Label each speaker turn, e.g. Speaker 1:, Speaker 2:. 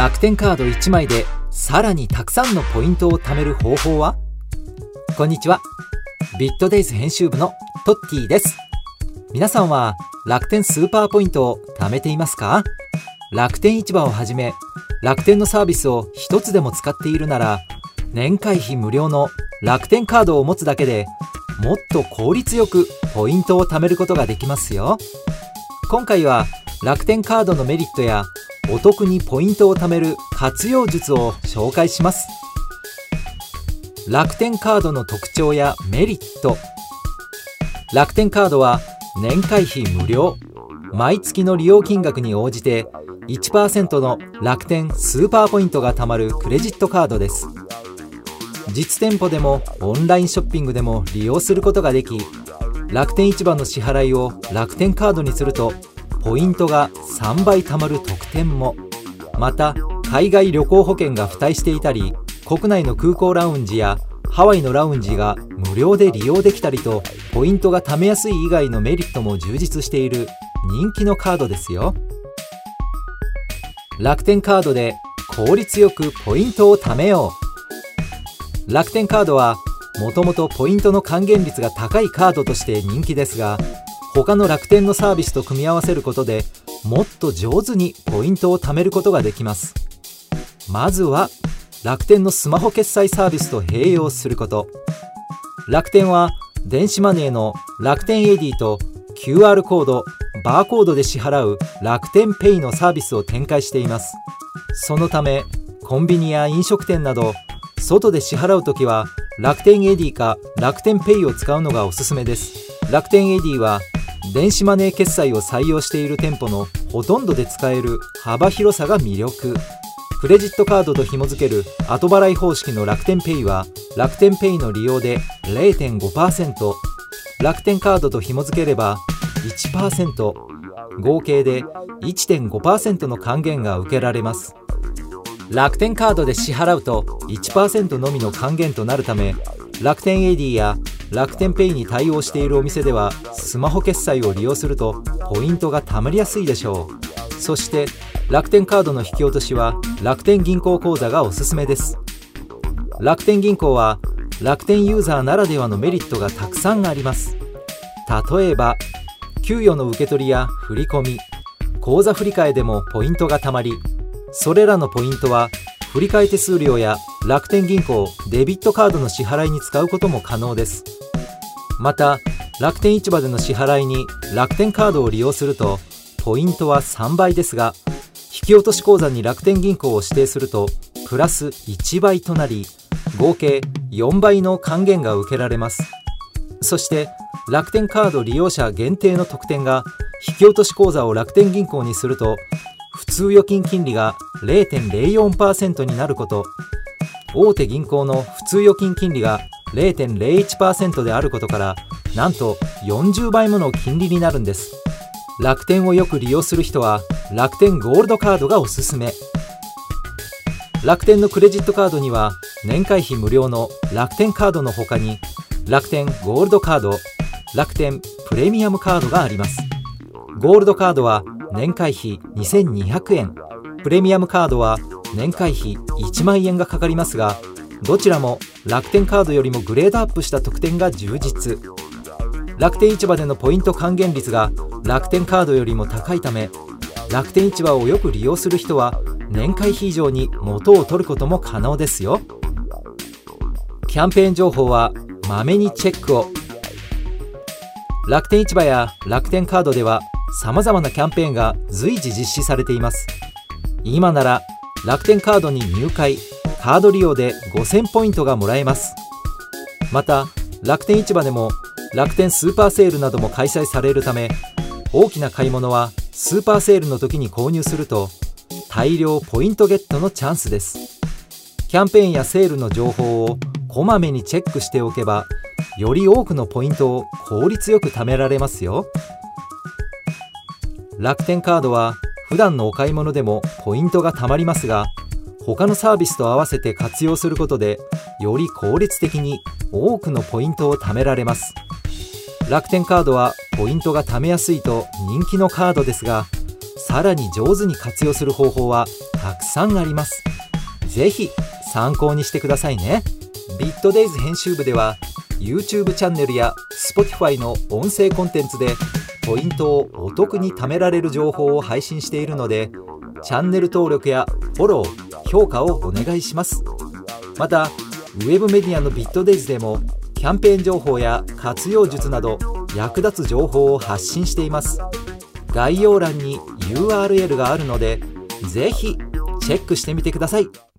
Speaker 1: 楽天カード1枚でさらにたくさんのポイントを貯める方法は？こんにちは。ビットデイズ編集部のトッティです。皆さんは楽天スーパーポイントを貯めていますか？楽天市場をはじめ楽天のサービスを一つでも使っているなら年会費無料の楽天カードを持つだけでもっと効率よくポイントを貯めることができますよ。今回は楽天カードのメリットやお得にポイントを貯める活用術を紹介します。楽天カードの特徴やメリット。楽天カードは年会費無料。毎月の利用金額に応じて1%の楽天スーパーポイントが貯まるクレジットカードです。実店舗でもオンラインショッピングでも利用することができ楽天市場の支払いを楽天カードにするとポイントが3倍貯まる特典も。また海外旅行保険が付帯していたり国内の空港ラウンジやハワイのラウンジが無料で利用できたりとポイントが貯めやすい以外のメリットも充実している人気のカードですよ。楽天カードで効率よくポイントを貯めよう。楽天カードはもともとポイントの還元率が高いカードとして人気ですが他の楽天のサービスと組み合わせることでもっと上手にポイントを貯めることができます。まずは楽天のスマホ決済サービスと併用すること。楽天は電子マネーの楽天エディと QR コードバーコードで支払う楽天ペイのサービスを展開しています。そのためコンビニや飲食店など外で支払う時は楽天エディか楽天ペイを使うのがおすすめです。楽天エディは電子マネー決済を採用している店舗のほとんどで使える幅広さが魅力。クレジットカードと紐付ける後払い方式の楽天ペイは楽天ペイの利用で0.5%楽天カードと紐付ければ1%合計で1.5%の還元が受けられます。楽天カードで支払うと1%のみの還元となるため楽天 AD や楽天ペイに対応しているお店ではスマホ決済を利用するとポイントが貯まりやすいでしょう。そして楽天カードの引き落としは楽天銀行口座がおすすめです。楽天銀行は楽天ユーザーならではのメリットがたくさんあります。例えば給与の受け取りや振り込み口座振替でもポイントが貯まりそれらのポイントは振替手数料や楽天銀行デビットカードの支払いに使うことも可能です。また楽天市場での支払いに楽天カードを利用するとポイントは3倍ですが引き落とし口座に楽天銀行を指定するとプラス1倍となり合計4倍の還元が受けられます。そして楽天カード利用者限定の特典が引き落とし口座を楽天銀行にすると普通預金金利が0.04%になること大手銀行の普通預金金利が0.01%であることからなんと40倍もの金利になるんです。楽天をよく利用する人は楽天ゴールドカードがおすすめ。楽天のクレジットカードには年会費無料の楽天カードの他に楽天ゴールドカード楽天プレミアムカードがあります。ゴールドカードは年会費2200円プレミアムカードは年会費1万円がかかりますがどちらも楽天カードよりもグレードアップした特典が充実。楽天市場でのポイント還元率が楽天カードよりも高いため楽天市場をよく利用する人は年会費以上に元を取ることも可能ですよ。キャンペーン情報はまめにチェックを。楽天市場や楽天カードでは様々なキャンペーンが随時実施されています。今なら楽天カードに入会カード利用で5000ポイントがもらえます。また楽天市場でも楽天スーパーセールなども開催されるため大きな買い物はスーパーセールの時に購入すると大量ポイントゲットのチャンスです。キャンペーンやセールの情報をこまめにチェックしておけばより多くのポイントを効率よく貯められますよ。楽天カードは普段のお買い物でもポイントが貯まりますが他のサービスと合わせて活用することでより効率的に多くのポイントを貯められます。楽天カードはポイントが貯めやすいと人気のカードですがさらに上手に活用する方法はたくさんあります。ぜひ参考にしてくださいね。ビットデイズ編集部では YouTube チャンネルや Spotify の音声コンテンツでポイントをお得に貯められる情報を配信しているのでチャンネル登録やフォロー評価をお願いしますまたウェブメディアのビットデイズでもキャンペーン情報や活用術など役立つ情報を発信しています概要欄に URL があるのでぜひチェックしてみてください。